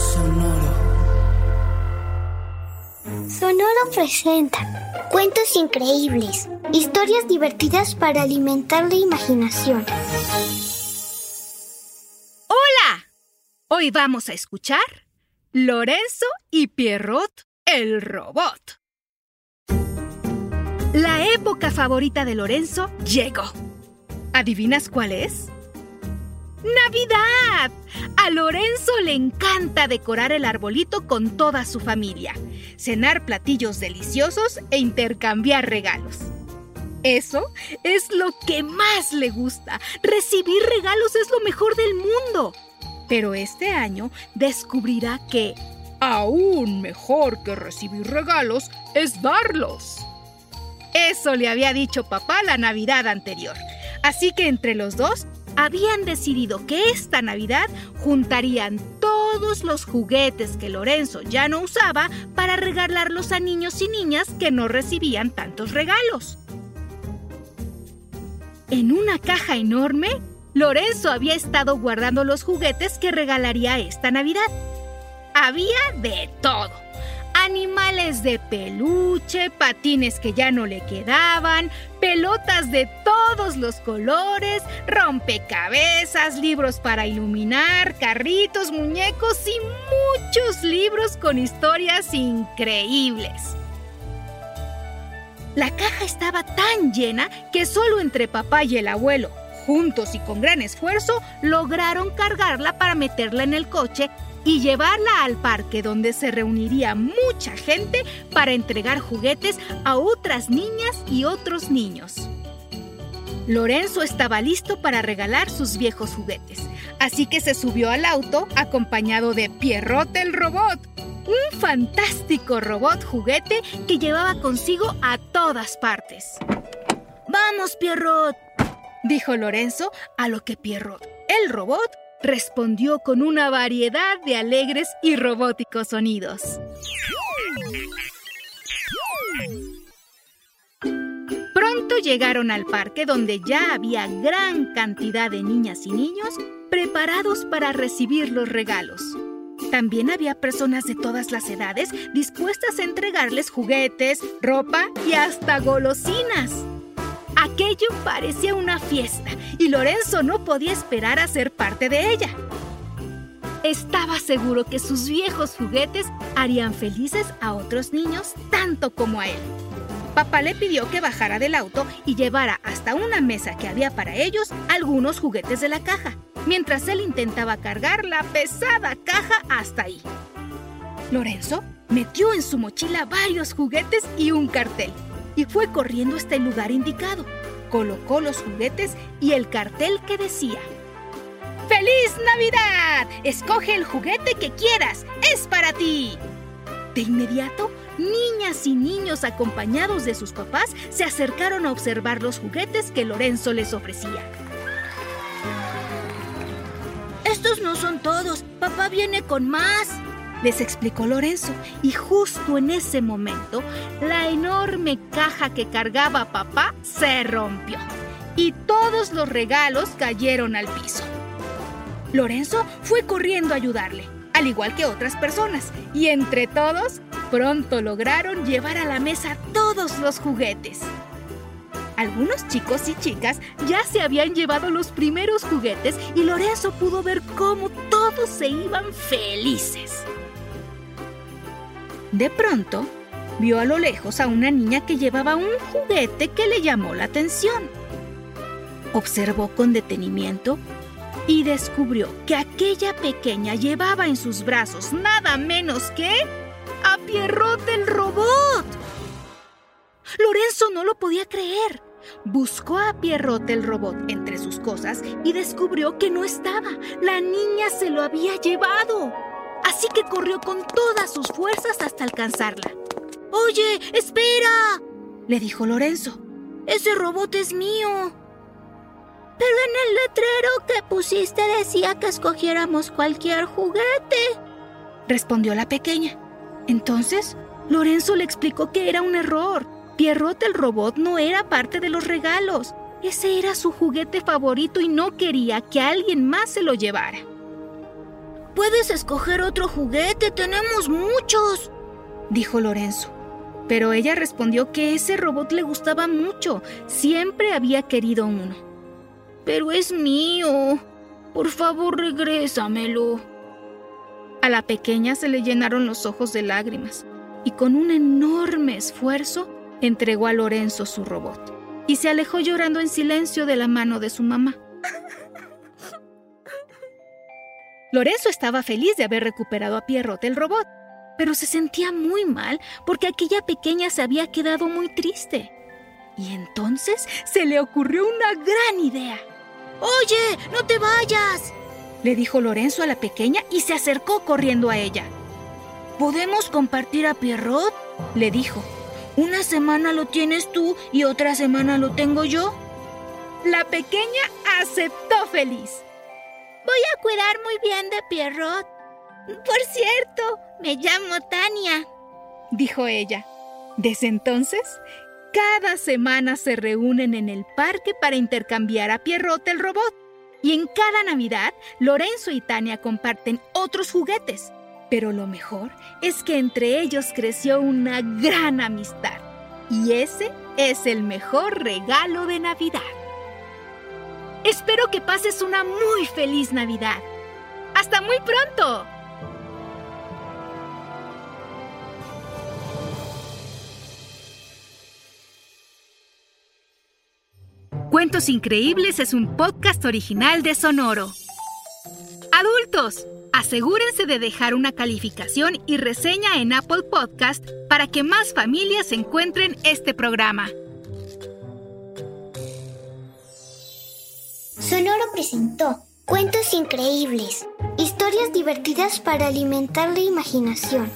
Sonoro. Sonoro presenta cuentos increíbles, historias divertidas para alimentar la imaginación. ¡Hola! Hoy vamos a escuchar Lorenzo y Pierrot, el robot. La época favorita de Lorenzo llegó. ¿Adivinas cuál es? ¡Navidad! A Lorenzo le encanta decorar el arbolito con toda su familia, cenar platillos deliciosos e intercambiar regalos. Eso es lo que más le gusta. Recibir regalos es lo mejor del mundo. Pero este año descubrirá que aún mejor que recibir regalos es darlos. Eso le había dicho papá la Navidad anterior. Así que entre los dos habían decidido que esta Navidad juntarían todos los juguetes que Lorenzo ya no usaba para regalarlos a niños y niñas que no recibían tantos regalos. En una caja enorme, Lorenzo había estado guardando los juguetes que regalaría esta Navidad. Había de todo animales de peluche, patines que ya no le quedaban, pelotas de todos los colores, rompecabezas, libros para iluminar, carritos, muñecos y muchos libros con historias increíbles. La caja estaba tan llena que solo entre papá y el abuelo, juntos y con gran esfuerzo, lograron cargarla para meterla en el coche y llevarla al parque donde se reuniría mucha gente para entregar juguetes a otras niñas y otros niños. Lorenzo estaba listo para regalar sus viejos juguetes, así que se subió al auto acompañado de Pierrot el robot, un fantástico robot juguete que llevaba consigo a todas partes. ¡Vamos, Pierrot! dijo Lorenzo, a lo que Pierrot, el robot, respondió con una variedad de alegres y robóticos sonidos. Pronto llegaron al parque donde ya había gran cantidad de niñas y niños preparados para recibir los regalos. También había personas de todas las edades dispuestas a entregarles juguetes, ropa y hasta golosinas. Aquello parecía una fiesta y Lorenzo no podía esperar a ser parte de ella. Estaba seguro que sus viejos juguetes harían felices a otros niños tanto como a él. Papá le pidió que bajara del auto y llevara hasta una mesa que había para ellos algunos juguetes de la caja, mientras él intentaba cargar la pesada caja hasta ahí. Lorenzo metió en su mochila varios juguetes y un cartel y fue corriendo hasta el lugar indicado. Colocó los juguetes y el cartel que decía, ¡Feliz Navidad! Escoge el juguete que quieras, es para ti. De inmediato, niñas y niños acompañados de sus papás se acercaron a observar los juguetes que Lorenzo les ofrecía. Estos no son todos, papá viene con más, les explicó Lorenzo, y justo en ese momento, la enorme caja que cargaba papá se rompió y todos los regalos cayeron al piso. Lorenzo fue corriendo a ayudarle, al igual que otras personas, y entre todos pronto lograron llevar a la mesa todos los juguetes. Algunos chicos y chicas ya se habían llevado los primeros juguetes y Lorenzo pudo ver cómo todos se iban felices. De pronto, vio a lo lejos a una niña que llevaba un juguete que le llamó la atención. Observó con detenimiento y descubrió que aquella pequeña llevaba en sus brazos nada menos que a Pierrot el robot. Lorenzo no lo podía creer. Buscó a Pierrot el robot entre sus cosas y descubrió que no estaba. La niña se lo había llevado. Así que corrió con todas sus fuerzas hasta alcanzarla. Oye, espera, le dijo Lorenzo. Ese robot es mío. Pero en el letrero que pusiste decía que escogiéramos cualquier juguete, respondió la pequeña. Entonces, Lorenzo le explicó que era un error. Pierrot el robot no era parte de los regalos. Ese era su juguete favorito y no quería que alguien más se lo llevara. Puedes escoger otro juguete, tenemos muchos, dijo Lorenzo. Pero ella respondió que ese robot le gustaba mucho, siempre había querido uno. Pero es mío. Por favor, regrésamelo. A la pequeña se le llenaron los ojos de lágrimas y con un enorme esfuerzo entregó a Lorenzo su robot y se alejó llorando en silencio de la mano de su mamá. Lorenzo estaba feliz de haber recuperado a Pierrot el robot, pero se sentía muy mal porque aquella pequeña se había quedado muy triste. Y entonces se le ocurrió una gran idea. Oye, no te vayas, le dijo Lorenzo a la pequeña y se acercó corriendo a ella. ¿Podemos compartir a Pierrot? le dijo. Una semana lo tienes tú y otra semana lo tengo yo. La pequeña aceptó feliz. Voy a cuidar muy bien de Pierrot. Por cierto, me llamo Tania, dijo ella. Desde entonces, cada semana se reúnen en el parque para intercambiar a Pierrot el robot. Y en cada Navidad, Lorenzo y Tania comparten otros juguetes. Pero lo mejor es que entre ellos creció una gran amistad. Y ese es el mejor regalo de Navidad. Espero que pases una muy feliz Navidad. ¡Hasta muy pronto! Cuentos Increíbles es un podcast original de Sonoro. Adultos, asegúrense de dejar una calificación y reseña en Apple Podcast para que más familias encuentren este programa. Sonoro presentó Cuentos Increíbles, historias divertidas para alimentar la imaginación.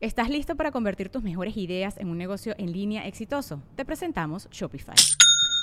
¿Estás listo para convertir tus mejores ideas en un negocio en línea exitoso? Te presentamos Shopify.